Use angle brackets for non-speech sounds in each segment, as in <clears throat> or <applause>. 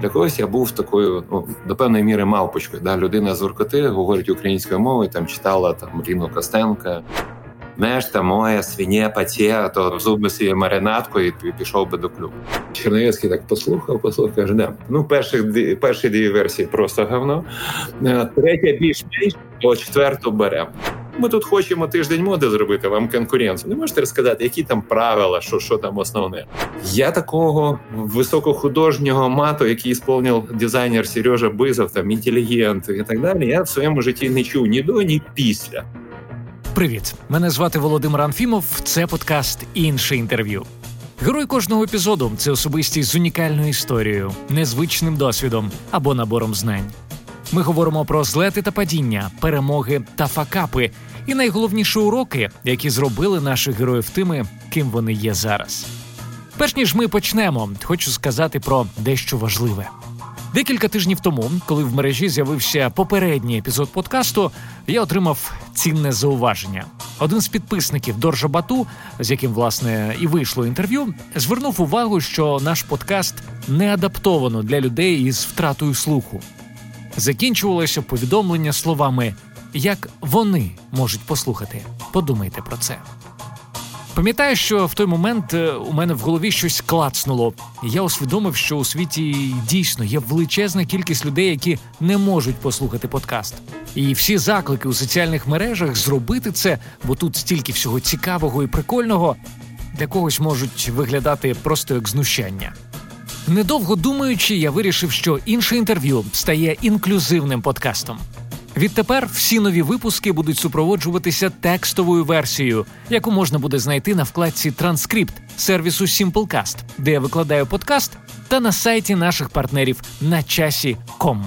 Для когось я був такою, ну до певної міри мавпочкою. Да? Людина з Воркоти говорить українською мовою, там читала там Ліну Костенка. Мешта моя свиня паті, то зуби свій маринадку і пішов би до клубу. Черновецький так послухав, послухав, каже, да. Ну, перших перші дві версії просто говно. Третя більш-менш, а четверту беремо. Ми тут хочемо тиждень моди зробити вам конкуренцію. Не можете розказати, які там правила, що що там основне. Я такого високохудожнього мату, який сповнив дизайнер Сережа Бизов, там інтелігент і так далі. Я в своєму житті не чув ні до, ні після. Привіт, мене звати Володимир Анфімов. Це подкаст інше інтерв'ю. Герой кожного епізоду це особистість з унікальною історією, незвичним досвідом або набором знань. Ми говоримо про злети та падіння, перемоги та факапи, і найголовніші уроки, які зробили наших героїв тими, ким вони є зараз. Перш ніж ми почнемо, хочу сказати про дещо важливе. Декілька тижнів тому, коли в мережі з'явився попередній епізод подкасту, я отримав цінне зауваження. Один з підписників Доржа Бату, з яким власне і вийшло інтерв'ю, звернув увагу, що наш подкаст не адаптовано для людей із втратою слуху. Закінчувалося повідомлення словами як вони можуть послухати. Подумайте про це. Пам'ятаю, що в той момент е, у мене в голові щось клацнуло, я усвідомив, що у світі дійсно є величезна кількість людей, які не можуть послухати подкаст. І всі заклики у соціальних мережах зробити це, бо тут стільки всього цікавого і прикольного, для когось можуть виглядати просто як знущання. Недовго думаючи, я вирішив, що інше інтерв'ю стає інклюзивним подкастом. Відтепер всі нові випуски будуть супроводжуватися текстовою версією, яку можна буде знайти на вкладці Транскрипт сервісу Simplecast, де я викладаю подкаст, та на сайті наших партнерів на часі.com.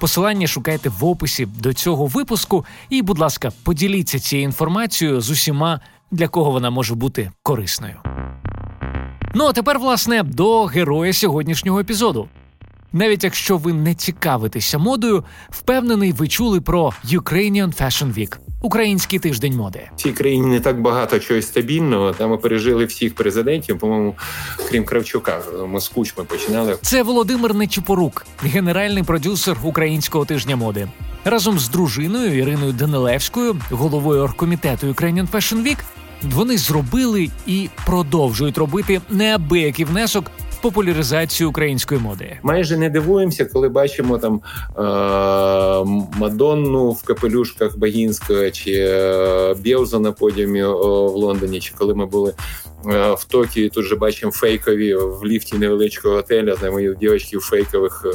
Посилання шукайте в описі до цього випуску, і, будь ласка, поділіться цією інформацією з усіма, для кого вона може бути корисною. Ну а тепер, власне, до героя сьогоднішнього епізоду. Навіть якщо ви не цікавитеся модою, впевнений, ви чули про Ukrainian Fashion Week – Український тиждень моди. В цій країні не так багато чогось стабільного. Там ми пережили всіх президентів, по-моєму, крім Кравчука. Ми з кучми починали. Це Володимир Нечіпорук, генеральний продюсер українського тижня моди. Разом з дружиною Іриною Данилевською, головою оргкомітету Ukrainian Fashion Week, вони зробили і продовжують робити неабиякий внесок популяризацію української моди. Майже не дивуємося, коли бачимо там е- Мадонну в капелюшках Багінського чи е- Бєвза на подіумі в Лондоні, чи коли ми були в Токіо тут же бачимо фейкові в ліфті невеличкого готеля, знаємо дівчатки в фейкових е,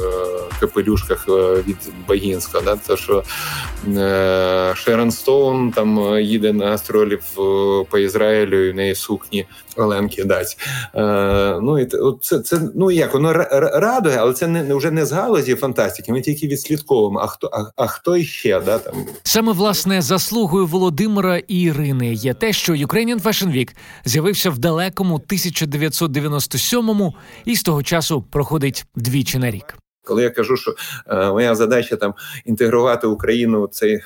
капелюшках е, від Багінська. Да? Це що Шерон Стоун там їде на гастролі по Ізраїлю, і в неї сукні Оленки дать. Ну і це це ну як воно радує, але це не вже не з галузі фантастики. Ми тільки відслідковуємо. А хто а, а хто іще да там саме власне заслугою Володимира і Ірини є те, що Ukrainian Fashion Week з'явився в далекому 1997-му і з того часу проходить двічі на рік. Коли я кажу, що е, моя задача там інтегрувати Україну в цей е,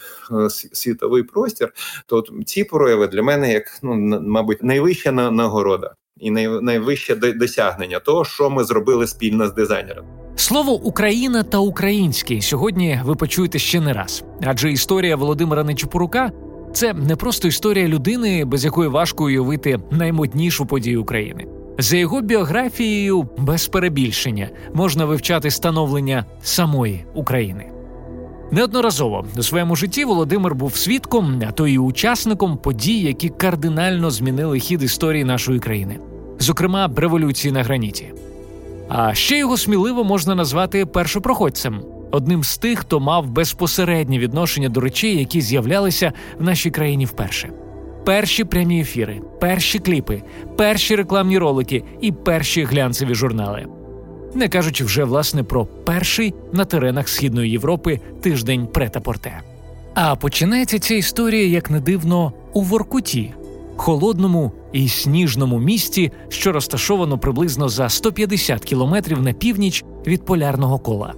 світовий простір, то ці прояви для мене як ну мабуть найвища нагорода і най, найвище досягнення того, що ми зробили спільно з дизайнером. Слово Україна та український сьогодні ви почуєте ще не раз, адже історія Володимира Нечупорука це не просто історія людини, без якої важко уявити наймоднішу подію України. За його біографією, без перебільшення, можна вивчати становлення самої України. Неодноразово у своєму житті Володимир був свідком, а то й учасником подій, які кардинально змінили хід історії нашої країни, зокрема революції на граніті. А ще його сміливо можна назвати першопроходцем одним з тих, хто мав безпосереднє відношення до речей, які з'являлися в нашій країні вперше. Перші прямі ефіри, перші кліпи, перші рекламні ролики і перші глянцеві журнали. Не кажучи вже власне про перший на теренах Східної Європи тиждень прета-порте. А починається ця історія, як не дивно, у Воркуті, холодному і сніжному місті, що розташовано приблизно за 150 кілометрів на північ від полярного кола.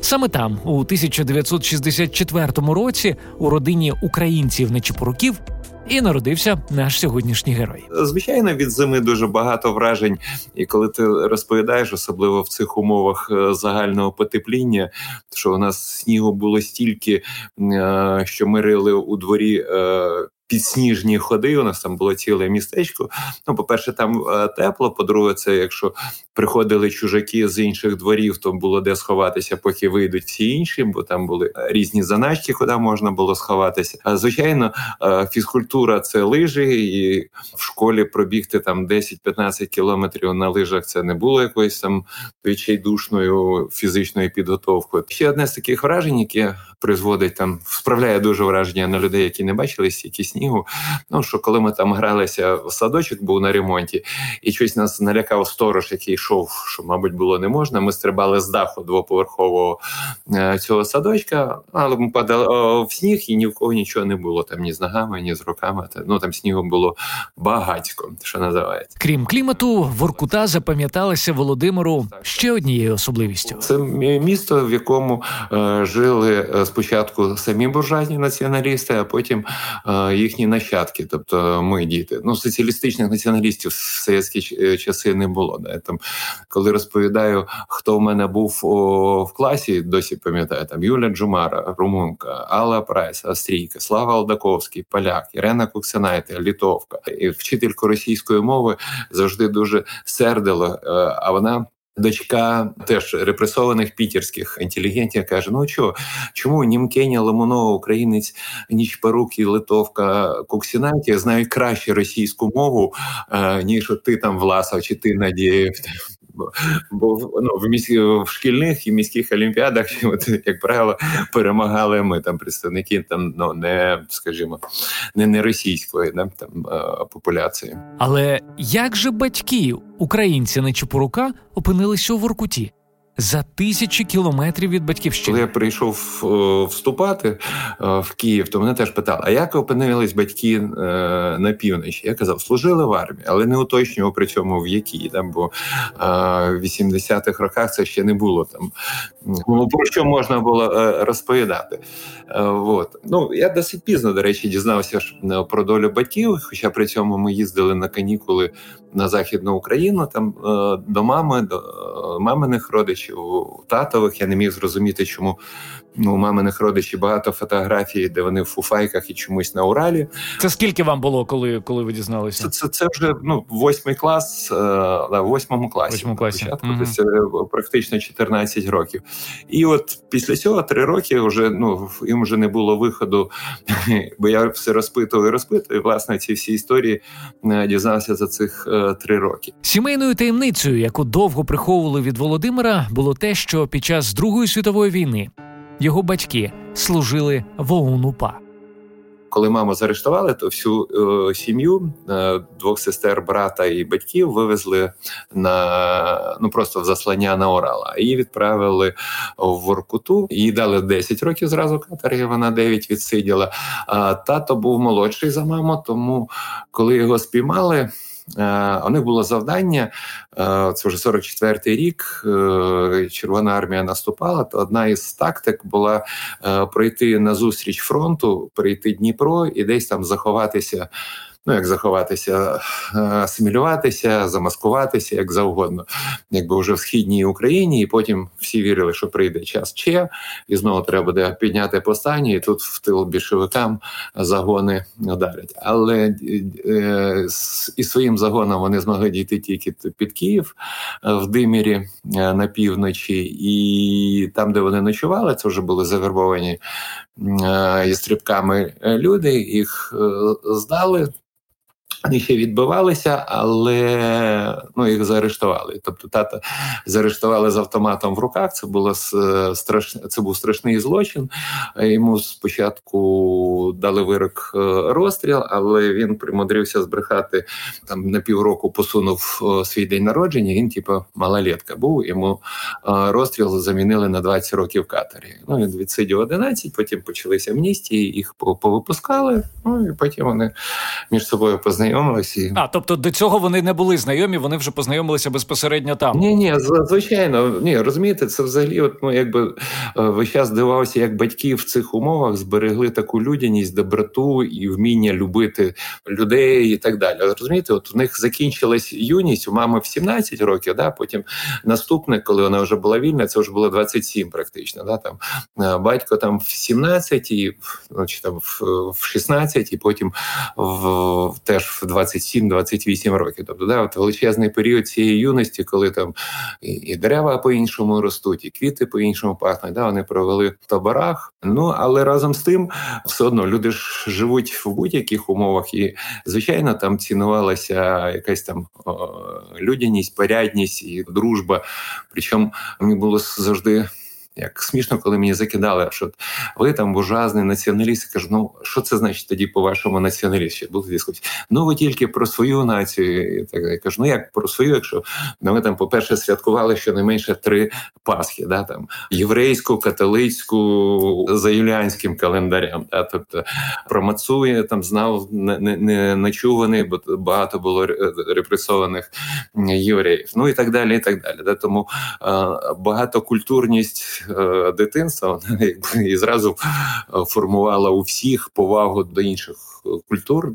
Саме там, у 1964 році, у родині українців нечіпоруків і народився наш сьогоднішній герой. Звичайно, від зими дуже багато вражень, і коли ти розповідаєш, особливо в цих умовах е, загального потепління, що у нас снігу було стільки, е, що ми рили у дворі е, підсніжні ходи. У нас там було ціле містечко. Ну, по-перше, там е, тепло. По-друге, це якщо приходили чужаки з інших дворів, то було де сховатися, поки вийдуть всі інші, бо там були різні заначки, куди можна було сховатися. А звичайно, е, фізкультура це лижі, і в школі пробігти там 10-15 кілометрів на лижах. Це не було якоюсь там відчайдушною фізичною підготовкою. Ще одне з таких вражень, яке призводить там, справляє дуже враження на людей, які не бачили стільки снігу. Ну що коли ми там гралися, садочок був на ремонті, і щось нас налякав сторож, який йшов, що, мабуть, було не можна. Ми стрибали з даху двоповерхового е, цього садочка, але ми падали в сніг, і ні в кого нічого не було там ні з ногами, ні з руками. Ну там снігу було багатько, що називається. Крім клімату, Воркута запам'яталася Володимиру ще однією особливістю. Це місто, в якому е, жили е, спочатку самі буржуазні націоналісти, а потім е, їхні нащадки, тобто ми діти. Ну соціалістичних націоналістів в совєтські е, часи не було. Да? Там, коли розповідаю, хто в мене був в класі, досі пам'ятаю там Юля Джумара, Румунка, Алла Прайс, Австрійка, Слава Алдаковський, Поляк, Ірена Куксенайте, Літовка і вчительку російської мови завжди дуже сердила. Е, а вона Дочка теж репресованих пітерських інтелігентів каже: Ну що, чому Німкеня, Ломонова, українець, ніч Парук і Литовка Куксінаті знають краще російську мову, е, ніж ти там Власов чи ти Надієв бо ну, в міськ... в шкільних і міських олімпіадах, <laughs> як правило, перемагали ми там представники там ну не скажімо, не не російської не, там е, популяції. Але як же батьки українці на Чепурука опинилися у Воркуті? За тисячі кілометрів від батьківщини. Коли я прийшов е, вступати е, в Київ, то мене теж питали: а як опинились батьки е, на півночі? Я казав, служили в армії, але не уточнював при цьому в якій там, бо в 80-х роках це ще не було там. Ну, про що можна було розповідати? От. Ну я досить пізно, до речі, дізнався ж про долю батьків, хоча при цьому ми їздили на канікули на західну Україну, там до мами, до маминих родичів родичів татових. Я не міг зрозуміти, чому ну, у маминих родичів багато фотографій, де вони в фуфайках і чомусь на Уралі. Це скільки вам було, коли коли ви дізналися? Це це, це вже ну, восьмий клас, е, да, в восьмому класі. Восьмому класі. Початку, mm це практично 14 років. І от після цього три роки вже ну їм вже не було виходу, <laughs> бо я все розпитував і розпитував. І, власне, ці всі історії е, дізнався за цих е, три роки. Сімейною таємницею, яку довго приховували від Володимира, було те, що під час Другої світової війни його батьки служили в ОУН-УПА. Коли маму заарештували, то всю е, сім'ю е, двох сестер, брата і батьків вивезли на ну просто в заслання на Орала. Її відправили в Воркуту. Їй дали 10 років зразу каторги, Вона 9 відсиділа. А тато був молодший за маму, тому коли його спіймали. Е, у них було завдання. Е, це вже 44-й рік. Е, Червона армія наступала. То одна із тактик була пройти на зустріч фронту, прийти Дніпро і десь там заховатися ну як заховатися, е, асимілюватися, замаскуватися, як завгодно, якби вже в східній Україні, і потім всі вірили, що прийде час Че, і знову треба буде підняти повстання, і тут в тил більшовикам загони ударять. Але е, і своїм загоном вони змогли дійти тільки під Київ е, в Димірі на півночі, і там, де вони ночували, це вже були завербовані із стрибками люди, їх здали. Вони ще відбивалися, але ну їх заарештували. Тобто, тата заарештували з автоматом в руках. Це було страш... це був страшний злочин. Йому спочатку дали вирок е, розстріл, але він примудрився збрехати там на півроку. Посунув е, свій день народження. Він, типу, малолетка був. Йому е, розстріл замінили на 20 років катері. Ну він відсидів 11, Потім почалися амністії, їх повипускали. Ну і потім вони між собою познайомилися познайомилися. І... А тобто до цього вони не були знайомі, вони вже познайомилися безпосередньо там. Ні, ні, звичайно, ні, розумієте, це взагалі, от ну якби весь час здивався, як батьки в цих умовах зберегли таку людяність, доброту і вміння любити людей і так далі. Розумієте, от у них закінчилась юність у мами в 17 років, да, потім наступне, коли вона вже була вільна, це вже було 27 практично. Да, там Батько там в 17, і, ну, чи там в 16, і потім в теж в 27-28 років. Тобто, да, от величезний період цієї юності, коли там і, і дерева по-іншому ростуть, і квіти по-іншому пахнуть. Да, Вони провели в таборах. Ну але разом з тим, все одно люди ж живуть в будь-яких умовах, і звичайно, там цінувалася якась там людяність, порядність і дружба. Причому мені було завжди. Як смішно, коли мені закидали, що ви там буржуазний націоналіст, я кажу, ну що це значить тоді по вашому націоналіст? Ще був дискусії. Ну ви тільки про свою націю. І так я кажу, ну як про свою, якщо ну, ми там, по-перше, святкували щонайменше три Пасхи, да там єврейську, католицьку за юліанським календарем. Да, тобто про Мацує там знав не, не, не бо багато було репресованих євреїв. Ну і так далі. І так далі. Да, Тому е, Е, дитинства <laughs> і зразу е, формувала у всіх повагу до інших культур,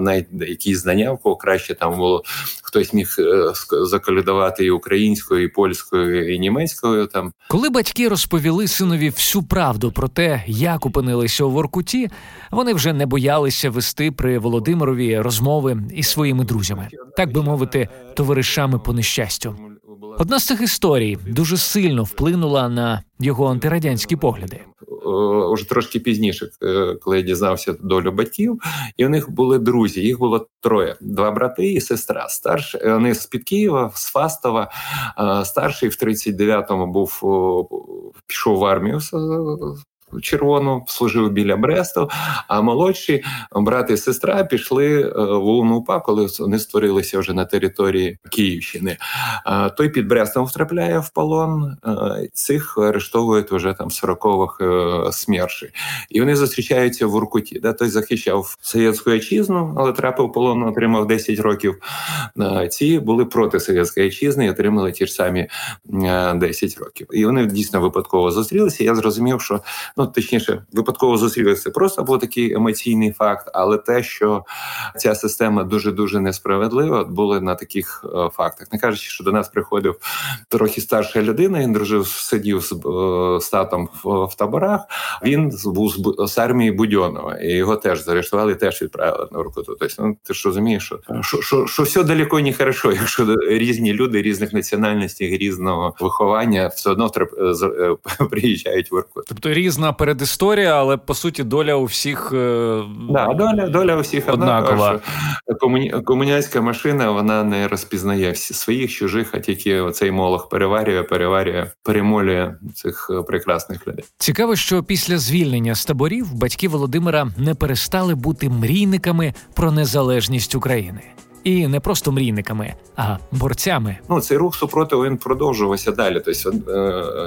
навіть якісь знання, в кого краще там було хтось міг е, заколядувати і українською, і польською, і німецькою. Там коли батьки розповіли синові всю правду про те, як опинилися у Воркуті, вони вже не боялися вести при Володимирові розмови із своїми друзями, так би мовити, товаришами по нещастю. Одна з цих історій дуже сильно вплинула на його антирадянські погляди. Уже трошки пізніше, е, коли я дізнався долю батьків, і у них були друзі. Їх було троє: два брати і сестра. Старші вони з під Києва, з Фастова. Старший в 39-му був пішов в армію червону, служив біля Бресту. А молодші брат і сестра пішли е, в УНУПА, коли вони створилися вже на території Київщини. Той під Брестом втрапляє в полон. Е, цих арештовують вже там 40-х е, смерші. І вони зустрічаються в Уркуті. Да? Той захищав совєтську вітчизну, але трапив полон, отримав 10 років. Ці були проти совєтської вітчизни і отримали ті ж самі 10 років. І вони дійсно випадково зустрілися. Я зрозумів, що ну точніше, випадково зустрілися. Просто був такий емоційний факт, але те, що ця система дуже дуже несправедлива, були на таких е, фактах. Не кажучи, що до нас приходив трохи старша людина. Він дружив, сидів з е, татом в, в таборах. Він був з, з армії Будьонова, і його теж заарештували, теж відправили на руку. Тобто, ну ти ж розумієш, що що, що, що все далеко не хорошо, <laughs> якщо різні люди різних національностей, різного виховання все одно е, <laughs> приїжджають в Іркут. Тобто різна різна передісторія, але по суті доля у всіх е, да, доля доля у всіх однакова. Комуні... Комунянська машина вона не розпізнає всі своїх чужих, а тільки оцей молох переварює, переварює, перемолює цих е, прекрасних людей. Цікаво, що після звільнення з таборів батьки Володимира не перестали бути мрійниками про незалежність України і не просто мрійниками, а борцями. Ну цей рух супротиву він продовжувався далі. Тобто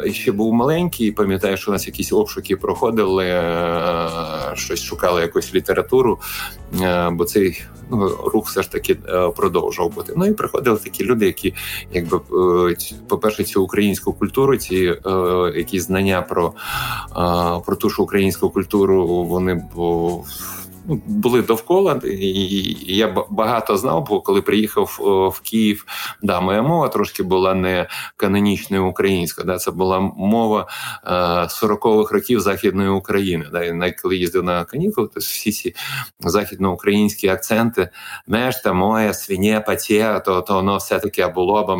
е, ще був маленький. Пам'ятаю, що у нас якісь обшуки проходили, е, щось шукали якусь літературу, е, бо цей ну, рух все ж таки е, продовжував бути. Ну і приходили такі люди, які якби е, по перше, цю українську культуру, ці е, якісь знання про, про ту ж українську культуру, вони бо ну, були довкола, і я багато знав, бо коли приїхав в Київ, да, моя мова трошки була не канонічною українською. Да, це була мова 40-х років Західної України. Да, і коли їздив на канікули, то всі ці західноукраїнські акценти, мешта, моя, свиня, паті, то то воно все таки було б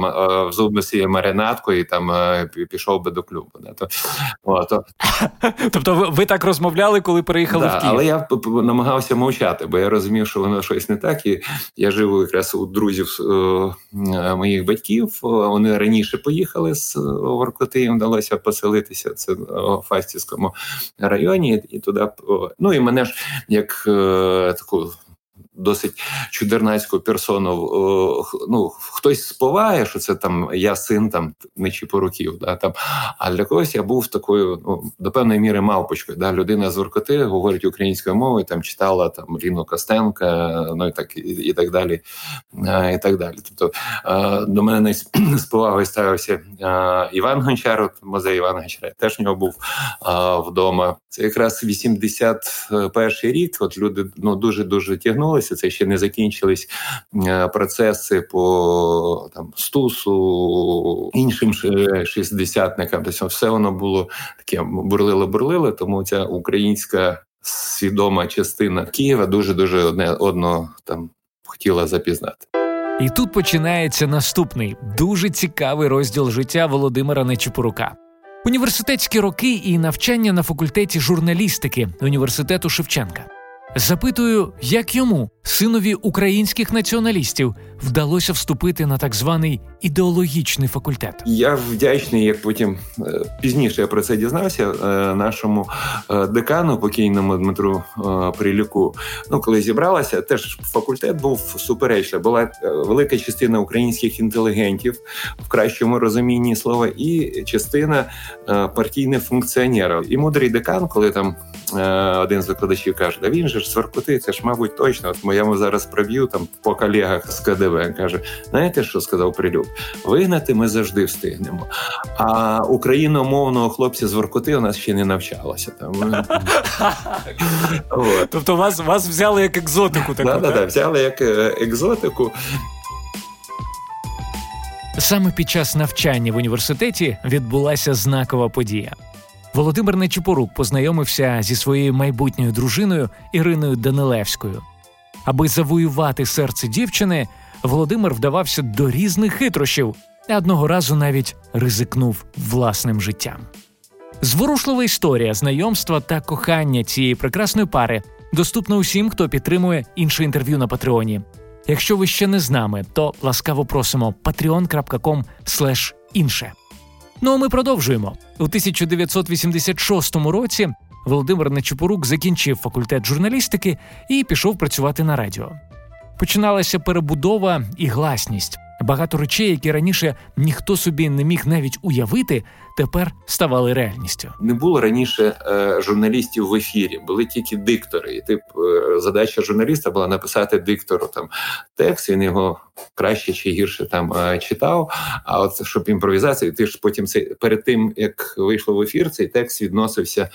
в зуби собі маринадку і там пішов би до клубу. Да, то, о, то... <laughs> Тобто ви, ви так розмовляли, коли приїхали да, в Київ? Але я намагався намагався мовчати, бо я розумів, що воно щось не так. І я жив якраз у друзів е, моїх батьків. Вони раніше поїхали з Воркоти, їм вдалося поселитися це в Фастівському районі, і туди ну і мене ж як е, таку досить чудернацьку персону. Ну хтось споває, що це там я син там Нечіпоруків, да там. А для когось я був такою ну, до певної міри мавпочкою. Да, людина з Воркоти говорить українською мовою, там читала там Ліну Костенка, ну і так і, і так далі. І так далі. Тобто до мене <clears throat> з повагою ставився Іван Гончар, от музей Івана Гончара, теж в нього був вдома. Це якраз 81 рік. От люди ну дуже дуже тягнулися. Це ще не закінчились процеси по там стусу іншим шістдесятникам. Тобто все воно було таке бурлило-бурлило, тому ця українська свідома частина Києва дуже дуже одне одно там хотіла запізнати. І тут починається наступний дуже цікавий розділ життя Володимира Нечіпорука. Університетські роки і навчання на факультеті журналістики університету Шевченка. Запитую, як йому, синові українських націоналістів, вдалося вступити на так званий ідеологічний факультет. Я вдячний, як потім е, пізніше я про це дізнався. Е, нашому е, декану, покійному Дмитру Прилюку. Ну, коли зібралася, теж факультет був суперечливий. Була велика частина українських інтелігентів в кращому розумінні слова, і частина партійних функціонерів. І мудрий декан, коли там один з викладачів каже: да він же ж сваркоти, це ж мабуть точно. От моєму зараз проб'ю там по колегах з КДВ. Каже: знаєте, що сказав Прилюк? Вигнати ми завжди встигнемо. А україномовного хлопця з Воркоти у нас ще не навчалося. Там <laughs> тобто вас вас взяли як екзотику, таку, так? Так, взяли як е, екзотику. Саме під час навчання в університеті відбулася знакова подія. Володимир Нечіпорук познайомився зі своєю майбутньою дружиною Іриною Данилевською. Аби завоювати серце дівчини, Володимир вдавався до різних хитрощів, і одного разу навіть ризикнув власним життям. Зворушлива історія знайомства та кохання цієї прекрасної пари доступна усім, хто підтримує інше інтерв'ю на Патреоні. Якщо ви ще не з нами, то ласкаво просимо patreon.com інше. Ну а ми продовжуємо у 1986 році. Володимир Нечепорук закінчив факультет журналістики і пішов працювати на радіо. Починалася перебудова і гласність. Багато речей, які раніше ніхто собі не міг навіть уявити, тепер ставали реальністю. Не було раніше е, журналістів в ефірі, були тільки диктори. І тип е, задача журналіста була написати диктору там текст. Він його краще чи гірше там е, читав. А от щоб імпровізація, ти ж потім це перед тим як вийшло в ефір, цей текст відносився е,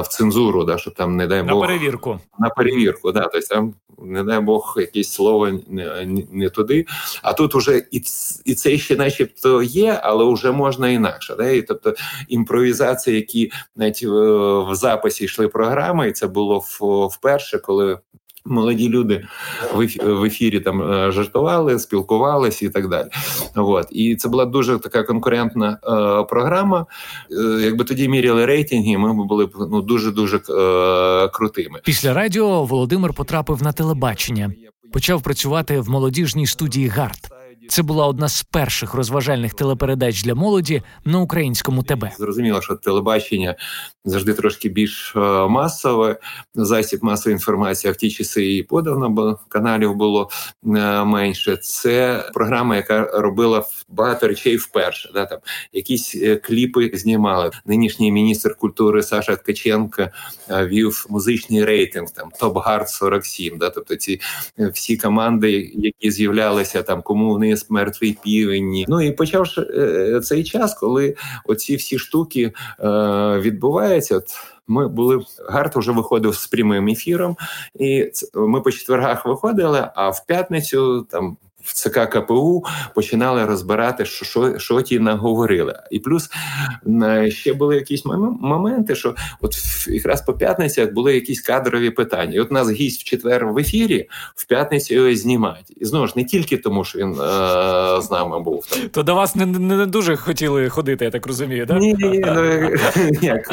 в цензуру, да щоб там не дай Бог на перевірку. На перевірку, да, тобто там не дай Бог якесь слово не, не туди. А тут уже і і це ще, начебто, є, але вже можна інакше. Да? І, Тобто імпровізації, які навіть в записі йшли програми, і це було вперше, коли. Молоді люди в ефірі там е, жартували, спілкувалися і так далі. От і це була дуже така конкурентна е, програма. Е, якби тоді міряли рейтинги, ми були б ну дуже дуже е, крутими. Після радіо Володимир потрапив на телебачення, почав працювати в молодіжній студії ГАРД. Це була одна з перших розважальних телепередач для молоді на українському ТБ. Зрозуміло, що телебачення завжди трошки більш е, масове. Засіб масової інформації в ті часи і подавно, бо каналів було е, менше. Це програма, яка робила багато речей вперше. Да, там якісь е, кліпи знімали. Нинішній міністр культури Саша Ткаченко вів музичний рейтинг там Топ Гард 47. Да, тобто ці всі команди, які з'являлися там, Кому Вниз, Єс, Мертвий Півень. Ну і почавши е, цей час, коли оці всі штуки е, відбуваються. Ми були гарт вже виходив з прямим ефіром, і ми по четвергах виходили. А в п'ятницю там в ЦК КПУ починали розбирати, що що, що ті наговорили. І плюс ще були якісь моменти, що от якраз по п'ятницях були якісь кадрові питання. І От нас гість в четвер в ефірі, в п'ятницю його знімають. І знову ж не тільки тому, що він е- з нами був там. То до вас не не дуже хотіли ходити, я так розумію, так? Ні, ні, ну <laughs> як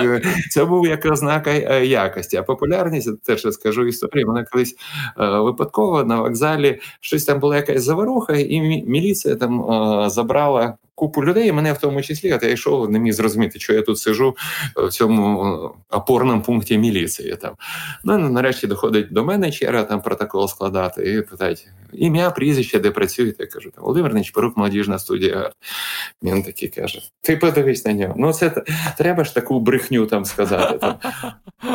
це був як ознака е, якості. А популярність теж скажу історію. Вона колись е- випадково на вокзалі щось там була якась заваруха, і міліція там забрала купу людей, і мене в тому числі, от я йшов, не міг зрозуміти, що я тут сижу в цьому опорному пункті міліції. Там. Ну, нарешті доходить до мене там протокол складати і питають ім'я, прізвище, де працюєте. Я кажу, Володимир Нечпорук, молодіжна студія. Він такий каже: Ти подивись на нього. Ну, це треба ж таку брехню там сказати. Там.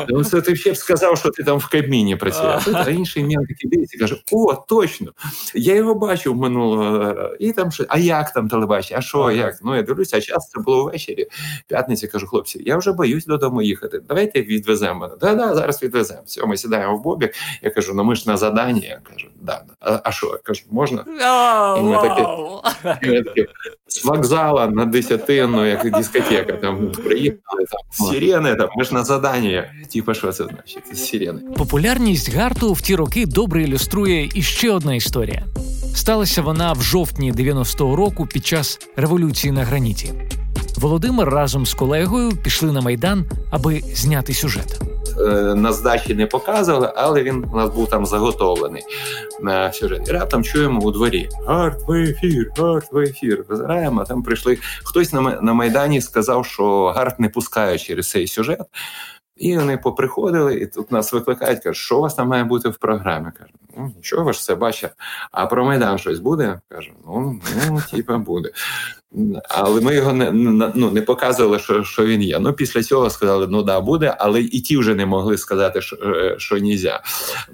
Ну, це ти ще б сказав, що ти там в Кабміні працюєш. А інший ім'я такий дивиться, каже: О, точно! Я його бачив минулого. І там а як там телебачення? Що, як? Ну, я дивлюся, а час це було ввечері. П'ятниця кажу, хлопці, я вже боюсь додому їхати. Давайте відвеземо мене. Да, да, зараз відвеземо. Все, ми сідаємо в бобік. Я кажу, ну ми ж на заданні. Я кажу, да. А, а що? Я кажу, можна? І ми такі, ми такі з вокзала на десятину, як дискотека. Там приїхали там сирени, там ми ж на заданні. Типа, що це значить? Сирени. Популярність гарту в ті роки добре ілюструє іще одна історія. Сталася вона в жовтні 90-го року під час революції на граніті. Володимир разом з колегою пішли на майдан, аби зняти сюжет. Е, на здачі не показували, але він у нас був там заготовлений на сюжет. І раптом чуємо у дворі: гарт в ефір, гарт в ефір. Визираємо, там прийшли. Хтось на майдані сказав, що гарт не пускає через цей сюжет. І вони поприходили, і тут нас викликають, кажуть, що у вас там має бути в програмі. Кажу, ну нічого ж все бачите. А про Майдан щось буде? Кажу, ну, ну типа буде. Але ми його не ну, не показували, що що він є. Ну після цього сказали, ну да, буде, але і ті вже не могли сказати, що е, що нізя.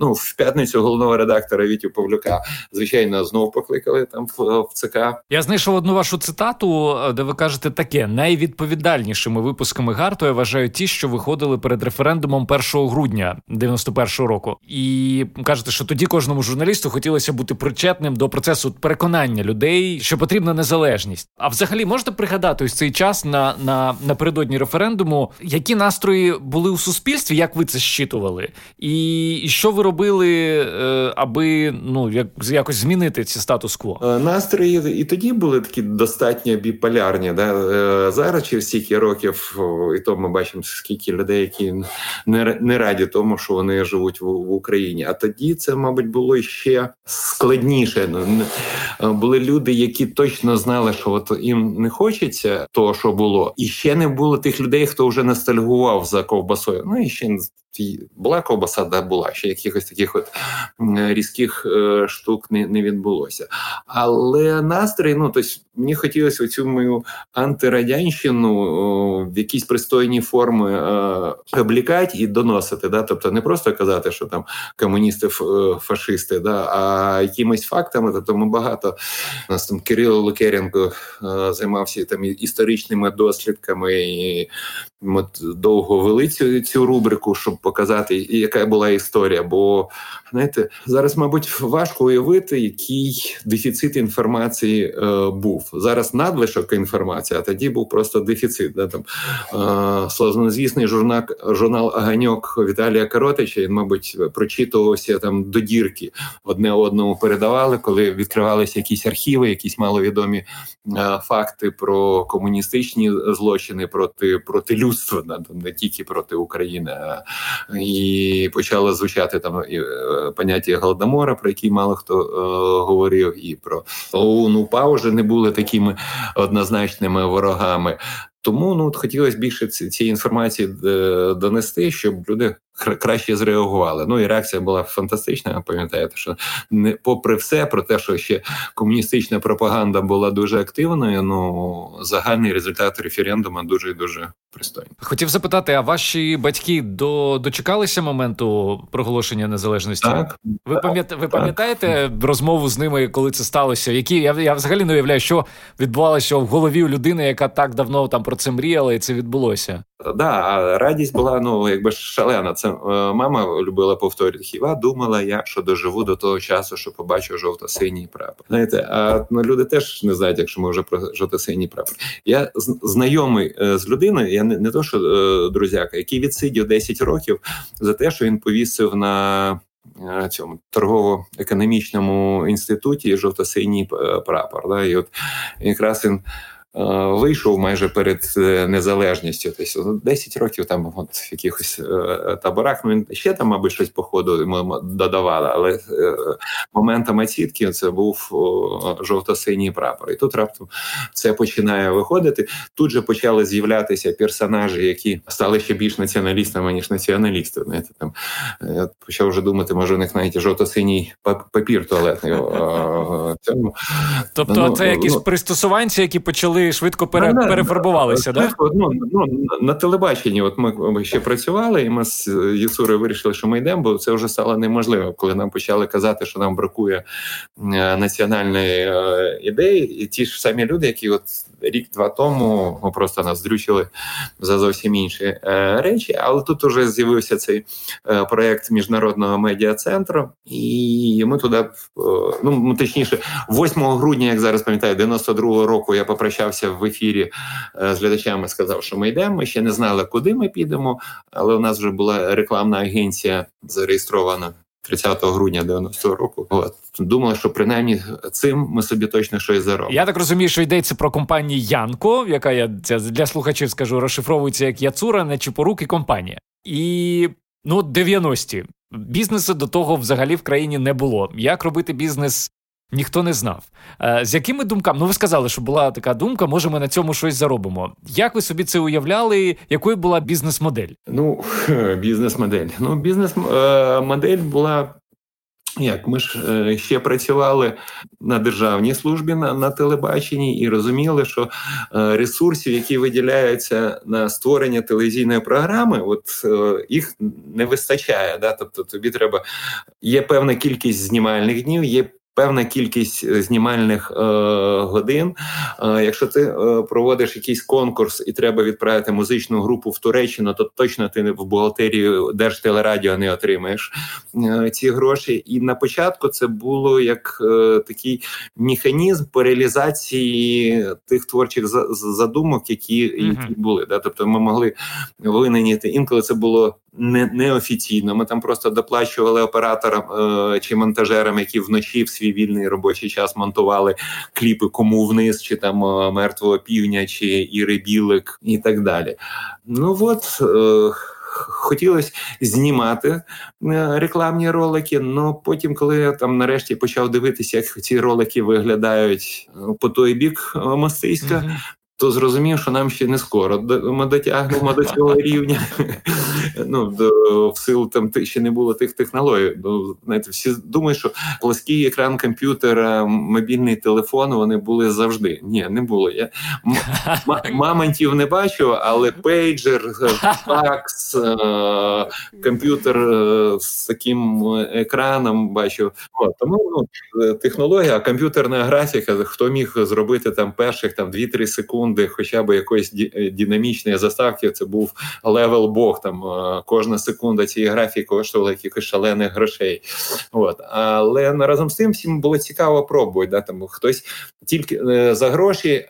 Ну в п'ятницю головного редактора Вітю Павлюка, звичайно, знову покликали там в, в ЦК. Я знайшов одну вашу цитату, де ви кажете таке: найвідповідальнішими випусками гарту я вважаю ті, що виходили перед референдумом 1 грудня 91-го року, і кажете, що тоді кожному журналісту хотілося бути причетним до процесу переконання людей, що потрібна незалежність. А взагалі можете пригадати ось цей час на на напередодні референдуму, які настрої були у суспільстві, як ви це щитували, і, що ви робили, е, аби ну як якось змінити ці статус-кво? Е, настрої і тоді були такі достатньо біполярні. Да? Е, зараз через стільки років, і то ми бачимо, скільки людей, які не не раді тому, що вони живуть в, в Україні. А тоді це, мабуть, було ще складніше. Були люди, які точно знали, що от їм не хочеться того, що було, і ще не було тих людей, хто вже ностальгував за ковбасою. Ну і ще була ковбаса, да була ще якихось таких от різких е, штук не не відбулося. Але настрій, ну тобто мені хотілося оцю мою антирадянщину в якісь пристойні форми е, облікати і доносити. Да? Тобто не просто казати, що там комуністи е, фашисти, да? а якимись фактами. Тобто ми багато у нас там Кирило Лукеренко е, займався там історичними дослідками. і ми довго вели цю, цю рубрику, щоб показати, яка була історія. Бо знаєте, зараз, мабуть, важко уявити, який дефіцит інформації е, був. Зараз надлишок інформації, а тоді був просто дефіцит. Да, там е, Славнозвісний журнал журнал Аганьок Віталія Каротича. Він, мабуть, прочитувався там до дірки одне одному передавали, коли відкривалися якісь архіви, якісь маловідомі е, факти про комуністичні злочини проти проти людства людства, не тільки проти України, а і почало звучати там і е, поняття голодомора, про які мало хто е, говорив, і про ОУН УПА вже не були такими однозначними ворогами. Тому ну от хотілося більше цієї інформації е, донести, щоб люди краще зреагували. Ну і реакція була фантастична. Пам'ятаєте, що не попри все, про те, що ще комуністична пропаганда була дуже активною. Ну загальний результат референдуму дуже дуже пристойний. Хотів запитати, а ваші батьки до дочекалися моменту проголошення незалежності? Так. Ви пам'ят... ви пам'ятаєте розмову з ними, коли це сталося? Які я я взагалі не уявляю, що відбувалося в голові у людини, яка так давно там про це мріяла, і це відбулося? Да, а радість була ну якби шалена. Це е, мама любила повторювати. Хіба думала я, що доживу до того часу, що побачу жовто-синій прапор. Знаєте, а ну, люди теж не знають, якщо ми вже про жовто-синій прапор. Я знайомий е, з людиною. Я не, не то, що е, друзяка, який відсидів 10 років за те, що він повісив на. Цьому торгово-економічному інституті жовто-синій прапор. Да? І от якраз він вийшов майже перед незалежністю. Тобто 10 років там от в якихось таборах. Ну він ще там, мабуть, щось по ходу додавали, але моментом оцітки це був жовто-синій прапор. І тут раптом це починає виходити. Тут же почали з'являтися персонажі, які стали ще більш націоналістами ніж націоналісти. Знаєте, там я почав вже думати, може у них навіть жовто-синій папір туалетний. Тобто, ну, це якісь ну, пристосуванці, які почали швидко пере, на, перефарбувалися, так? Ну, ну, на телебаченні, от ми ще працювали, і ми з Юсурою вирішили, що ми йдемо, бо це вже стало неможливо, коли нам почали казати, що нам бракує е, національної е, ідеї, і ті ж самі люди, які от рік-два тому просто нас здрючили за зовсім інші е, речі. Але тут вже з'явився цей е, проєкт міжнародного медіа центру, і ми туди, е, ну точніше, 8 грудня, як зараз пам'ятаю, 92-го року я попрощався в ефірі з глядачами. Сказав, що ми йдемо. Ми ще не знали, куди ми підемо, але у нас вже була рекламна агенція зареєстрована 30 грудня 90-го року. От думали, що принаймні цим ми собі точно щось заробимо. Я так розумію, що йдеться про компанію Янко, яка я для слухачів скажу, розшифровується як Яцура, не Чепорук і компанія. І ну 90-ті. бізнесу до того взагалі в країні не було. Як робити бізнес Ніхто не знав. Е, з якими думками? Ну, ви сказали, що була така думка, може, ми на цьому щось заробимо. Як ви собі це уявляли? Якою була бізнес-модель? Ну, <laughs> бізнес-модель. Ну, бізнес-модель була. Як ми ж е, ще працювали на державній службі на на телебаченні і розуміли, що е, ресурсів, які виділяються на створення телевізійної програми, от їх не вистачає. Да? Тобто тобі треба є певна кількість знімальних днів, є певна кількість е, знімальних е, годин. Е, якщо ти е, проводиш якийсь конкурс і треба відправити музичну групу в Туреччину, то точно ти в бухгалтерію Держтелерадіо не отримаєш е, ці гроші. І на початку це було як е, такий механізм по реалізації тих творчих задумок, які, які були. Да? Тобто ми могли винайняти інколи це було не неофіційно. Ми там просто доплачували операторам е, чи монтажерам, які вночі в свій вільний робочий час монтували кліпи кому вниз, чи там е, мертвого півня, чи Іри Білик, і так далі. Ну от. Е, Хотілося знімати е, рекламні ролики, але потім, коли я там нарешті почав дивитися, як ці ролики виглядають е, по той бік мостиська, mm-hmm то зрозумів, що нам ще не скоро ми дотягнемо до цього рівня. <laughs> Ну в силу там ще не було тих технологій. Ну, знаєте, всі думають, що плоский екран комп'ютера, мобільний телефон вони були завжди. Ні, не було. Я мамонтів не бачу, але пейджер, факс, е, комп'ютер е, з таким екраном бачу. Тому ну, технологія, комп'ютерна графіка, хто міг зробити там перших там 2-3 секунди секунди, хоча б якоїсь е, динамічної заставки, це був level Бог. Там е, кожна секунда цієї графіки коштувала якихось шалених грошей. От але разом з тим всім було цікаво пробувати. Да? Там хтось тільки е, за гроші,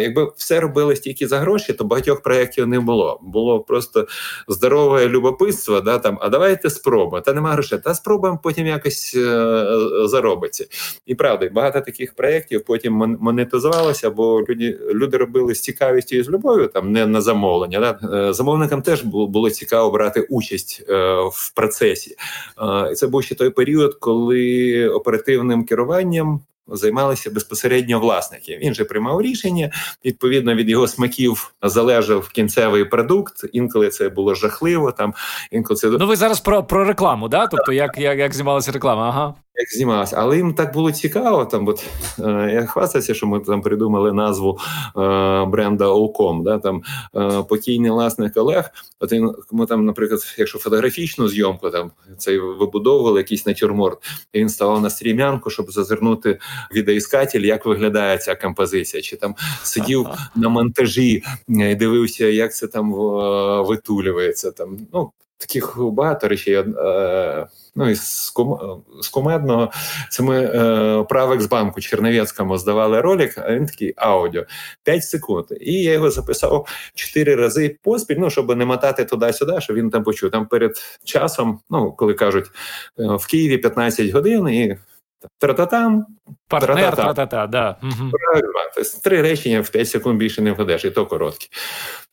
якби все робилось тільки за гроші, то багатьох проєктів не було. Було просто здорове любопитство. Да? Там, а давайте спробуємо. Та нема грошей. Та спробуємо потім якось заробиться. І правда, багато таких проєктів потім монетизувалося, бо люди люди робили робили з цікавістю і з любов'ю, там не на замовлення. Да? Е, замовникам теж було цікаво брати участь е, в процесі. Е, це був ще той період, коли оперативним керуванням. Займалися безпосередньо власники. Він же приймав рішення. Відповідно від його смаків залежав кінцевий продукт. Інколи це було жахливо. Там інколи це ну ви зараз про про рекламу, да? Тобто, як як, як знімалася реклама? Ага як знімалася, але їм так було цікаво. Там от, е, я хвастаюся, що ми там придумали назву е, бренда Олком. Да, там е, покійний власник Олег. От він ми там, наприклад, якщо фотографічну зйомку там цей вибудовували якийсь натюрморт, і він ставав на стрімянку, щоб зазирнути відеоіскатель, як виглядає ця композиція, чи там сидів на монтажі і дивився, як це там е, витулюється. Там ну таких багато речей. Е, ну і з кум, з кумедного це ми е, правик з банку Черновецькому здавали ролик, а він такий аудіо 5 секунд. І я його записав 4 рази поспіль, ну щоб не мотати туди-сюди, щоб він там почув. Там перед часом, ну коли кажуть, е, в Києві 15 годин і Тра-та-там, Партнер, тра-та-та, да. Угу. Тобто три речення в 5 секунд більше не вгадеш, і то короткі.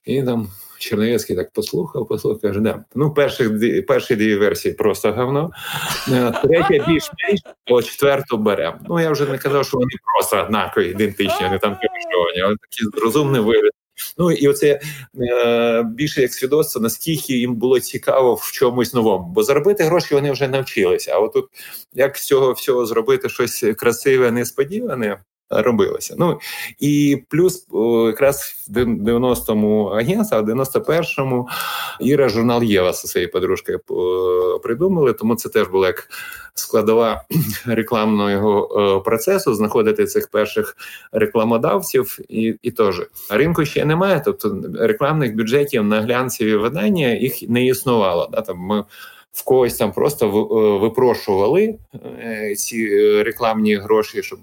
І там Черновецький так послухав, послухав, каже, да. Ну, перших, перші дві версії просто говно, е, третя більш-менш, а четверту беремо. Ну, я вже не казав, що вони просто однакові, ідентичні, вони там керовані, але такі розумний вигляд. Ну і оце е, більше як свідоцтво, наскільки їм було цікаво в чомусь новому, бо заробити гроші вони вже навчилися. А отут як з цього всього зробити щось красиве, несподіване, робилося. Ну і плюс якраз в 90-му агентстві, а в 91-му Іра журнал Єва зі своєю подружкою придумали, тому це теж була як складова <clears throat> рекламного процесу знаходити цих перших рекламодавців, і і теж ринку ще немає. Тобто рекламних бюджетів на глянцеві видання їх не існувало. Да, там ми в когось там просто випрошували е, ці рекламні гроші, щоб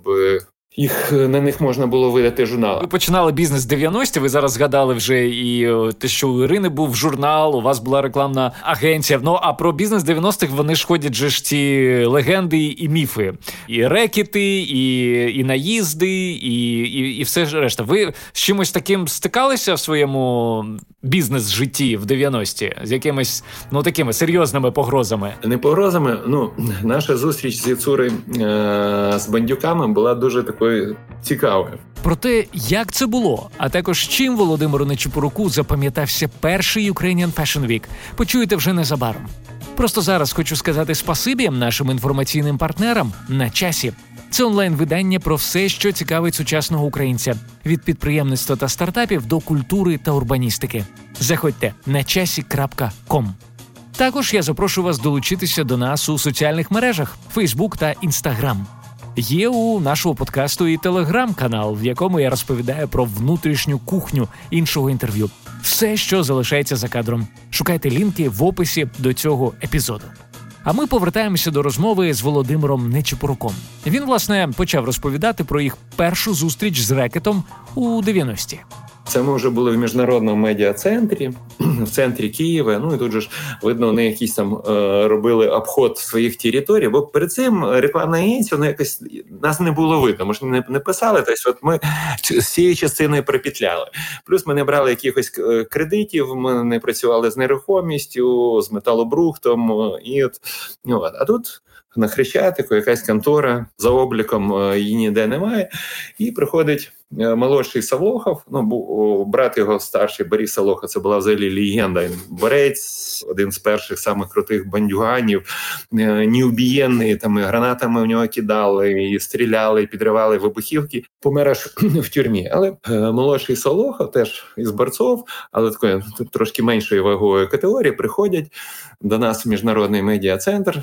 їх е, на них можна було видати журнал. Ви починали бізнес 90-ті, Ви зараз згадали вже і е, те, що у Ірини був журнал. У вас була рекламна агенція. Ну а про бізнес 90-х вони ж ходять же ж ці легенди і міфи, і рекети, і і наїзди, і і, і все ж решта. Ви з чимось таким стикалися в своєму бізнес-житті в 90-ті? з якимись ну такими серйозними погрозами? Не погрозами. Ну наша зустріч з Яцури е- з бандюками була дуже такою такою цікавою. Про те, як це було, а також чим Володимиру Нечипоруку запам'ятався перший Ukrainian Fashion Week, почуєте вже незабаром. Просто зараз хочу сказати спасибі нашим інформаційним партнерам на часі. Це онлайн-видання про все, що цікавить сучасного українця від підприємництва та стартапів до культури та урбаністики. Заходьте на часі.ком. Також я запрошую вас долучитися до нас у соціальних мережах Facebook та Instagram. Є у нашого подкасту і телеграм-канал, в якому я розповідаю про внутрішню кухню іншого інтерв'ю. Все, що залишається за кадром. Шукайте лінки в описі до цього епізоду. А ми повертаємося до розмови з Володимиром Нечипоруком. Він власне почав розповідати про їх першу зустріч з рекетом у 90-ті. Це ми вже були в міжнародному медіа-центрі, в центрі Києва. Ну і тут же ж видно, вони якісь там е, робили обход своїх територій. Бо перед цим рекламна агенція ну, якось нас не було видно. Ми ж не, не писали. Тобто, от ми з цією частиною припітляли. Плюс ми не брали якихось е, кредитів. Ми не працювали з нерухомістю, з металобрухтом. Е, і от, ну. А тут на Хрещатику, якась контора за обліком е, її ніде немає, і приходить. Е, молодший Савлохов, ну брат його старший Борис Савлохов, це була взагалі легенда. Борець, один з перших самих крутих бандюганів, е, неубієнний, там і гранатами в нього кидали, і стріляли, і підривали вибухівки. Помер аж <clears throat> в тюрмі. Але молодший Савлохов теж із борців, але такої трошки меншої вагової категорії, приходять до нас в міжнародний медіа центр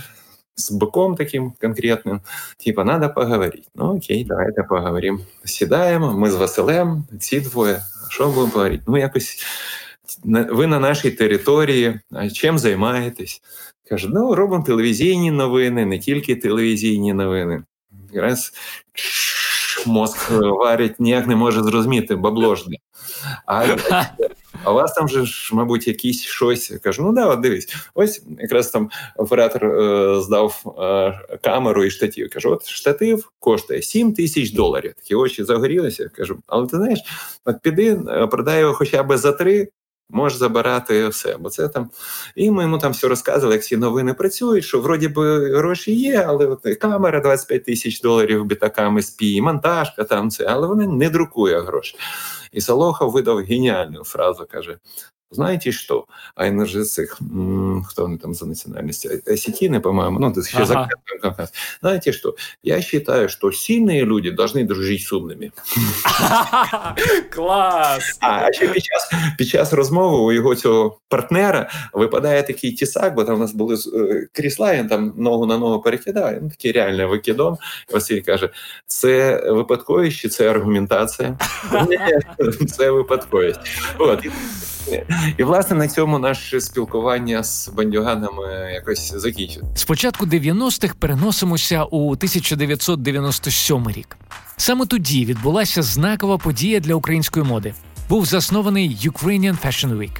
с быком таким конкретным, типа, надо поговорить. Ну, окей, давайте поговорим. Сідаємо, ми з Василем, ці двоє. Що будемо говорити? Ну, якось ви на нашій території, чим займаєтесь? Каже, ну, робимо телевізійні новини, не тільки телевізійні новини. Якраз мозк варить, ніяк не може зрозуміти, бабло ж. А <laughs> а у вас там же ж, мабуть, якісь щось. Я кажу, ну да, от дивись, ось якраз там оператор е, здав е, камеру і штатив. Кажу, от штатив коштує 7 тисяч доларів. Такі очі загорілися. Кажу, але ти знаєш, от піди, е, продай його хоча б за три. Можеш забирати все, бо це там. І ми йому там все розказували, як всі новини працюють, що вроді би гроші є, але от камера 25 тисяч доларів бітаками СПІ, монтажка там це, але вона не друкує гроші. І Солохов видав геніальну фразу, каже: Знаете что? А НРЖЦ, кто они там за национальность? Осетины, по-моему, ну, это еще ага. за Знаете что? Я считаю, что сильные люди должны дружить с умными. <laughs> Клас! А ще під час під час розмови у його цього партнера випадає такий тісак, бо там у нас були крісла, він там ногу на ногу перекидає. Ну, такий реальний викидом. Василь каже: це випадковість чи це аргументація? <laughs> <laughs> Це випадковість. От. І власне на цьому наше спілкування з бандюганами якось закінчить. Спочатку 90-х переносимося у 1997 рік. Саме тоді відбулася знакова подія для української моди. Був заснований Ukrainian Fashion Week.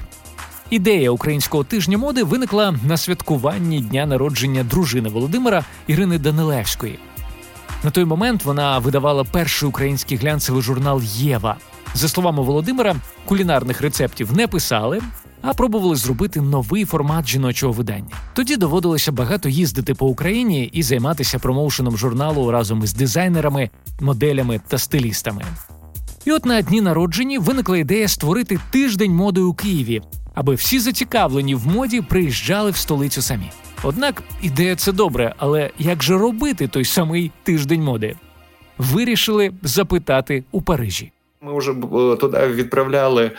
Ідея українського тижня моди виникла на святкуванні дня народження дружини Володимира Ірини Данилевської. На той момент вона видавала перший український глянцевий журнал Єва. За словами Володимира, кулінарних рецептів не писали, а пробували зробити новий формат жіночого видання. Тоді доводилося багато їздити по Україні і займатися промоушеном журналу разом із дизайнерами, моделями та стилістами. І от на дні народжені виникла ідея створити тиждень моди у Києві, аби всі зацікавлені в моді приїжджали в столицю самі. Однак ідея це добре, але як же робити той самий тиждень моди? Вирішили запитати у Парижі. Ми вже е, туди відправляли е,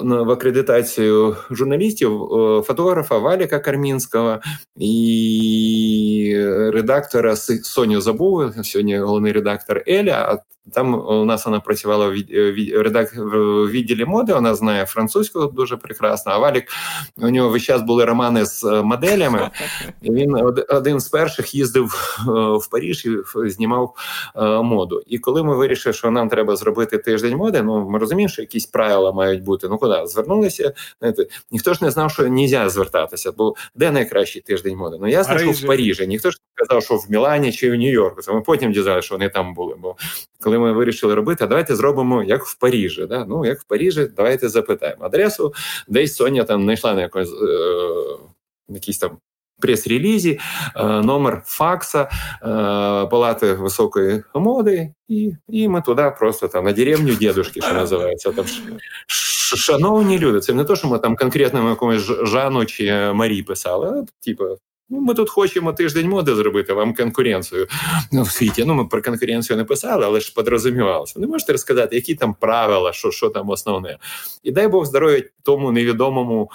в акредитацію журналістів е, фотографа Валіка Кармінського і редактора Соню Забув, сьогодні головний редактор Еля. Там у нас вона працювала в відділі моди. Вона знає французьку дуже прекрасно. А Валік у нього весь час були романи з моделями. І Він один з перших їздив в Паріж і знімав моду. І коли ми вирішили, що нам треба зробити тиждень моди. Ну ми розуміємо, що якісь правила мають бути. Ну куди звернулися? Знаєте, ніхто ж не знав, що не можна звертатися, бо де найкращий тиждень моди? Ну ясно, що в Парижі. Ніхто ж не казав, що в Мілані чи в Нью-Йорку. Це ми потім дізнали, що вони там були. Бо коли ми вирішили робити, а давайте зробимо як в Парижі. Да? Ну як в Парижі, давайте запитаємо адресу. Десь Соня там знайшла на якось е- якісь там прес-релізі, е, номер факса е, палати високої моди, і і ми туди просто там на деревню дідушки, що називається. Там Шановні люди, це не то, що ми там конкретно якомусь Жану чи Марі писали, а типу. Ну, ми тут хочемо тиждень моди зробити вам конкуренцію ну, в світі. Ну, ми про конкуренцію не писали, але ж подрозумівалося. Не можете розказати, які там правила, що що там основне. І дай Бог здоров'я тому невідомому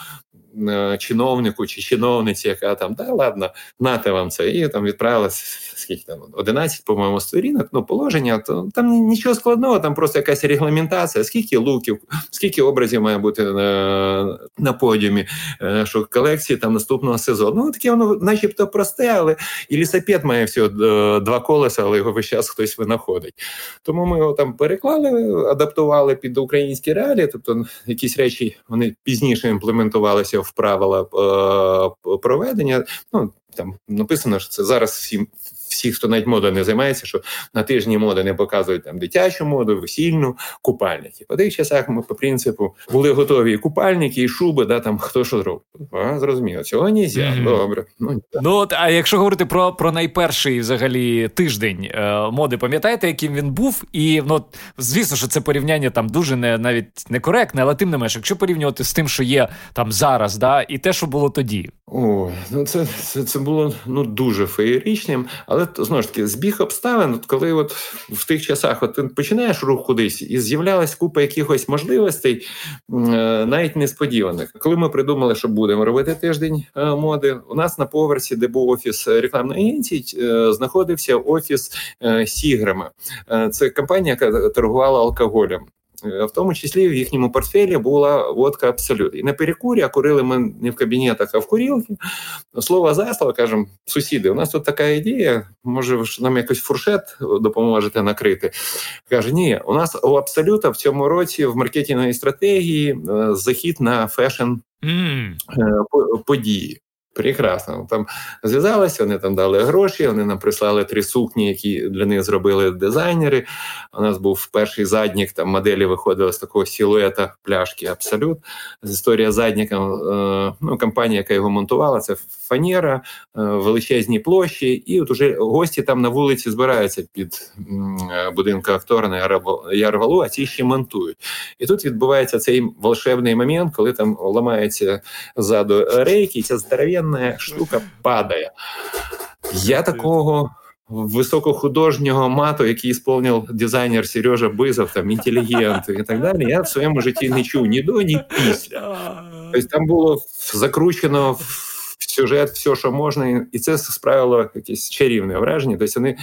чиновнику чи чиновниці, яка там да ладно, нате вам це, і там відправила скільки там 11, по-моєму, сторінок. Ну, положення, то там нічого складного, там просто якась регламентація, скільки луків, скільки образів має бути на на подіумі, е, що колекції там наступного сезону. Ну таке воно, начебто, просте, але і лісапет має всього е, два колеса, але його весь час хтось винаходить. Тому ми його там переклали, адаптували під українські реалії, тобто якісь речі вони пізніше імплементувалися в правила е, проведення. Ну там написано, що це зараз всім всі, хто навіть модою не займається, що на тижні моди не показують там дитячу моду, весільну, купальники. По тих часах ми по принципу були готові і купальники, і шуби, да там хто що зробив. А, Зрозуміло, цього не mm-hmm. Добре. Ну, ну от, а якщо говорити про про найперший взагалі тиждень е, моди, пам'ятаєте, яким він був? І ну звісно, що це порівняння там дуже не навіть некоректне, але тим не менш, якщо порівнювати з тим, що є там зараз, да, і те, що було тоді. О, ну це це, це було ну дуже феєричним, але знову ж таки збіг обставин, от коли от в тих часах от ти починаєш рух кудись, і з'являлась купа якихось можливостей, е, навіть несподіваних. Коли ми придумали, що будемо робити тиждень е, моди, у нас на поверсі, де був офіс рекламної агенції, е, знаходився офіс Сіграми. Це компанія, яка торгувала алкоголем. Е, в тому числі в їхньому портфелі була водка абсолют. І на перекурі, а курили ми не в кабінетах, а в курілки. Слово за слово, кажемо, сусіди, у нас тут така ідея, може, ви нам якось фуршет допоможете накрити. Каже, ні, у нас у абсолюта в цьому році в маркетинговій стратегії е, захід на fashion mm. події. Прекрасно. Там зв'язалися, вони там дали гроші, вони нам прислали три сукні, які для них зробили дизайнери. У нас був перший заднік, там моделі виходили з такого силуета пляшки Абсолют. Історія задніка, е, ну, компанія, яка його монтувала, це фанера, е, величезні площі, і от уже гості там на вулиці збираються під будинком актора на Ярвалу, а ці ще монтують. І тут відбувається цей волшебний момент, коли там ламається ззаду рейки, і ця здоров'яна здоровенная штука падає. Я такого високохудожнього мату, який сповнив дизайнер Сережа Бизов, там інтелігент і так далі, я в своєму житті не чув ні до, ні після. Тобто там було закручено сюжет, все, що можна, і це справило якесь чарівне враження. Тобто вони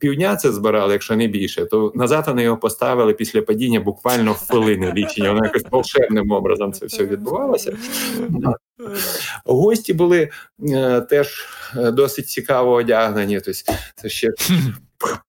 півдня це збирали, якщо не більше, то назад вони його поставили після падіння буквально в хвилини лічення. Воно якось волшебним образом це все відбувалося. Гості були е, теж е, досить цікаво одягнені. Тобто це ще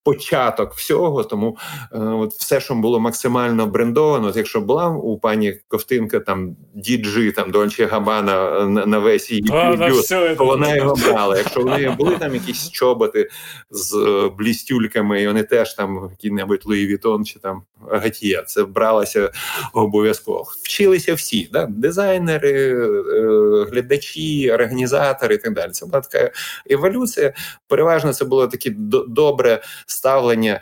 початок всього. Тому е, от все, що було максимально брендовано, от якщо була у пані Ковтинка там діджи, там Дольче Габана на, на весь її бюст, то вона його брала. Якщо в неї були там якісь чоботи з е, блістюльками, і вони теж там який-небудь Луї Вітон чи там Гатія, це бралося обов'язково. Вчилися всі, да? дизайнери, е, глядачі, організатори і так далі. Це була така еволюція. Переважно це було таке добре ставлення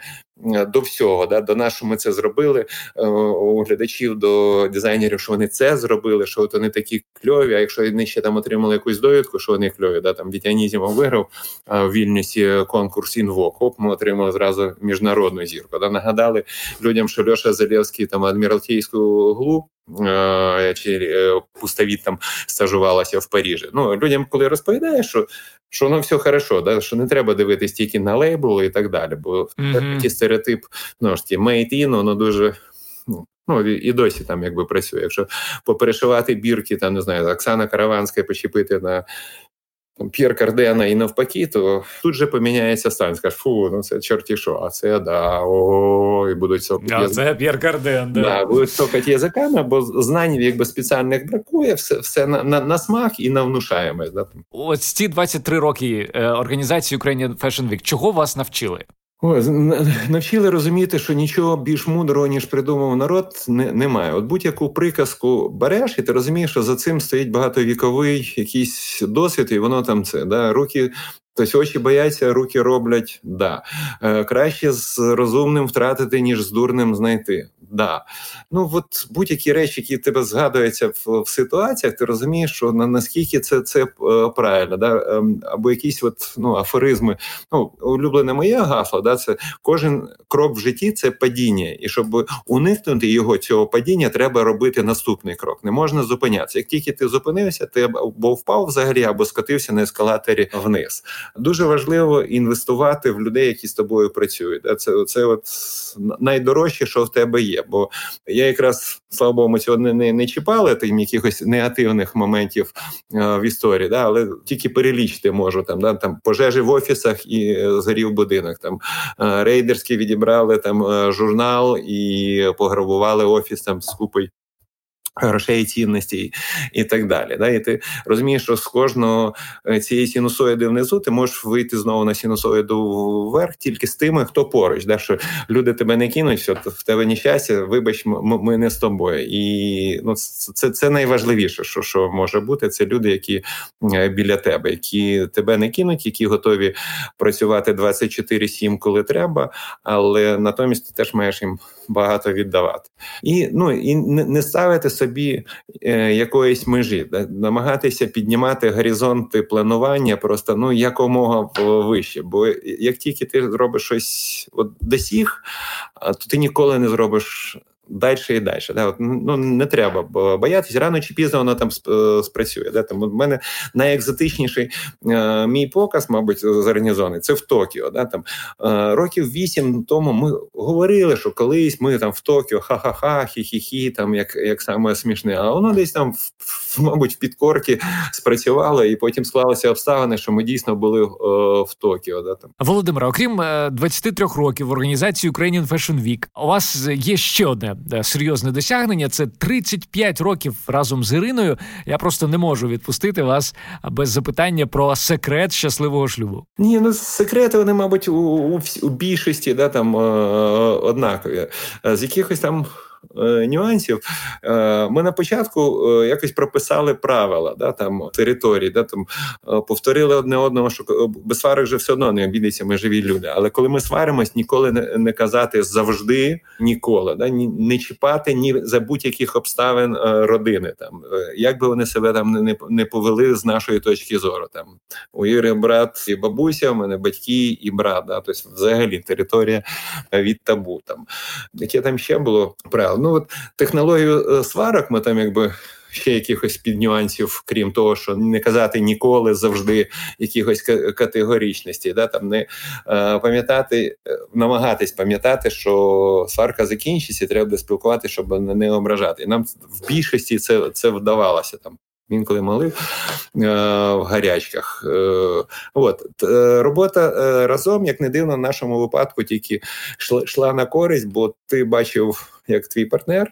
до всього, да, до нас, що ми це зробили е, у глядачів, до дизайнерів, що вони це зробили, що от вони такі кльові. А якщо вони ще там отримали якусь довідку, що вони кльові, да там Вітянізімо виграв в вільнісі конкурс інвок. Оп, ми отримали зразу міжнародну зірку. Да, Нагадали людям, що Льоша Залєвський там адміралтійську глу. Е, чи пустовіт там стажувалася в Парижі. Ну людям, коли розповідаєш, що що воно все хорошо, да? що не треба дивитись тільки на лейбл і так далі. Бо mm-hmm. такий стереотип ну, ж ті made in, воно дуже. Ну, Ну і досі там якби працює. Якщо поперешивати бірки, там не знаю, Оксана Караванська почепити на П'єр Кардена і навпаки, то тут же поміняється стан. Скажеш, фу, ну це чорті що, а це да, о, і будуть сокати. А це П'єр Карден, да. да. Будуть сокати язиками, бо знань якби спеціальних бракує, все все на на, на смак і на внушаємось. Да? Ось ці 23 роки е, організації Ukrainian Fashion Week, чого вас навчили? О, навчили розуміти, що нічого більш мудрого, ніж придумав народ, не, немає. От будь-яку приказку береш, і ти розумієш, що за цим стоїть багатовіковий якийсь досвід, і воно там це да руки Тобто очі бояться, руки роблять да. Е, Краще з розумним втратити, ніж з дурним знайти. Да. Ну от будь-які речі, які тебе згадуються в, в ситуаціях, ти розумієш, що на наскільки це це е, правильно, да? Е, або якісь от, ну, афоризми. Ну, улюблене моє гасло, да, це кожен крок в житті це падіння. І щоб уникнути його цього падіння, треба робити наступний крок. Не можна зупинятися. Як тільки ти зупинився, ти або впав взагалі, або скотився на ескалаторі вниз. Дуже важливо інвестувати в людей, які з тобою працюють. Це це от найдорожче, що в тебе є. Бо я якраз слава Богу, ми цього не не, не чіпали тим якихось негативних моментів е, в історії, да, але тільки перелічити можу там, да, там пожежі в офісах і е, згорів будинок. Там е, рейдерські відібрали там е, журнал і пограбували офіс там з купою Грошей, цінностей і так далі. Да? І ти розумієш, що з кожного е, цієї синусоїди внизу ти можеш вийти знову на синусоїду вверх тільки з тими, хто поруч. Да? Що люди тебе не кинуть, все, в тебе нещастя, вибач, ми не з тобою. І ну, це це найважливіше, що що може бути. Це люди, які е, біля тебе, які тебе не кинуть, які готові працювати 24-7, коли треба, але натомість ти теж маєш їм багато віддавати. І ну і не ставити собі е, якоїсь межі, намагатися піднімати горизонти планування просто ну якомога вище. Бо як тільки ти зробиш щось от досіг, то ти ніколи не зробиш далі і далі. Да? От, ну, Не треба боятися, рано чи пізно воно там е, спрацює. Да? Там, У мене найекзотичніший е, мій показ, мабуть, зорганізований, це в Токіо. Да? Там, е, Років вісім тому ми говорили, що колись ми там в Токіо ха-ха-ха, хі-хі-хі, там як як саме смішне, а воно десь там, мабуть, в підкорці спрацювало, і потім склалися обставини, що ми дійсно були е, в Токіо. Да? Там. Володимира, окрім 23 е, років в організації Ukrainian Fashion Week, у вас є ще одне Е, серйозне досягнення. Це 35 років разом з Іриною. Я просто не можу відпустити вас без запитання про секрет щасливого шлюбу. Ні, ну секрети вони, мабуть, у у, більшості да там е, однакові з якихось там. Е, нюансів. Е, ми на початку е, якось прописали правила да, там території, да, там повторили одне одного, що без сварок вже все одно не обійдеться, ми живі люди. Але коли ми сваримось, ніколи не, не казати завжди ніколи, да, ні, не чіпати ні за будь-яких обставин родини. Там Як би вони себе там не не повели з нашої точки зору. Там У Іри брат і бабуся, у мене батьки і брат. Да, Тобто, взагалі територія від табу. Там Яке там ще було правило? Ну от технологію е, сварок ми там якби. Ще якихось піднюансів, крім того, що не казати ніколи завжди якихось категорічності, да там не е, пам'ятати, е, намагатись пам'ятати, що сварка закінчиться, і треба спілкуватися, щоб не ображати. І нам в більшості це це вдавалося там. Він коли молив е, в гарячках. Е, от е, робота разом, як не дивно, в нашому випадку тільки йшла на користь, бо ти бачив, як твій партнер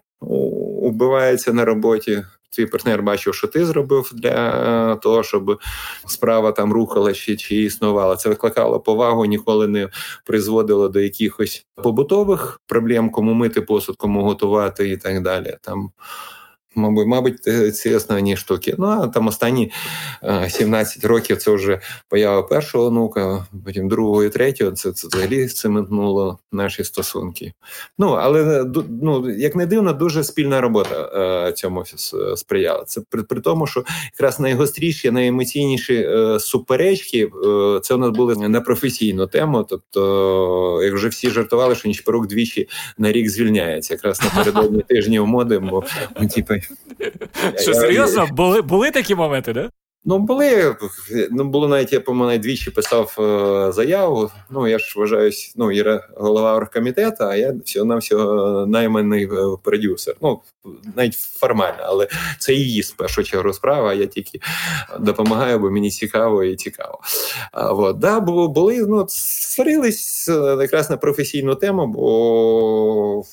убивається на роботі. Твій партнер бачив, що ти зробив для того, щоб справа там рухала чи, чи існувала. Це викликало повагу, ніколи не призводило до якихось побутових проблем, кому мити посуд, кому готувати і так далі. Там Мабуть, мабуть, е, ці основні штуки. Ну а там останні 17 е, років це вже поява першого онука, потім другого і третього. Це це взагалі цементнуло наші стосунки. Ну але е, ну, як не дивно, дуже спільна робота цьому сприяла. Це при, при тому, що якраз найгостріші, найемоційніші суперечки це у нас були на професійну тему. Тобто, як вже всі жартували, що Нічперук двічі на рік звільняється, якраз напередодні <laughs> тижнів моди, бо типу, що серйозно? Були були такі моменти, да? Ну, були. Ну, було навіть, я по-моєму, двічі писав е, заяву. Ну, я ж вважаюсь, ну, Іра голова оргкомітету, а я всього на всього найманий е, продюсер. Ну, навіть формально, але це її в першу чергу справа, а я тільки допомагаю, бо мені цікаво і цікаво. А, от, да, були, ну, сварились е, якраз на професійну тему, бо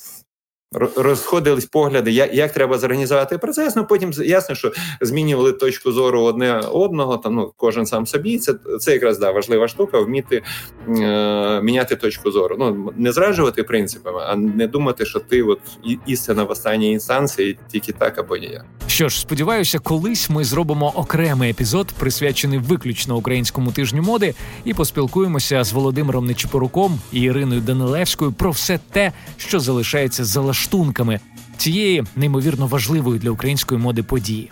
розходились погляди, як як треба зорганізувати процес. Ну потім ясно, що змінювали точку зору одне одного. Там ну кожен сам собі. Це це якраз да важлива штука. Вміти е, міняти точку зору. Ну не зраджувати принципами, а не думати, що ти от істина в останній інстанції тільки так або ніяк. Що ж, сподіваюся, колись ми зробимо окремий епізод, присвячений виключно українському тижню моди, і поспілкуємося з Володимиром Нечипоруком і Іриною Данилевською про все те, що залишається залишається лаштунками цієї неймовірно важливої для української моди події.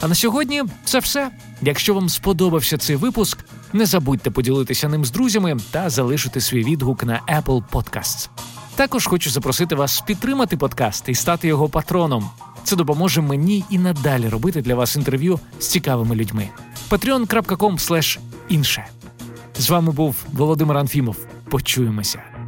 А на сьогодні це все. Якщо вам сподобався цей випуск, не забудьте поділитися ним з друзями та залишити свій відгук на Apple Podcasts. Також хочу запросити вас підтримати подкаст і стати його патроном. Це допоможе мені і надалі робити для вас інтерв'ю з цікавими людьми. patreon.com інше. З вами був Володимир Анфімов. Почуємося.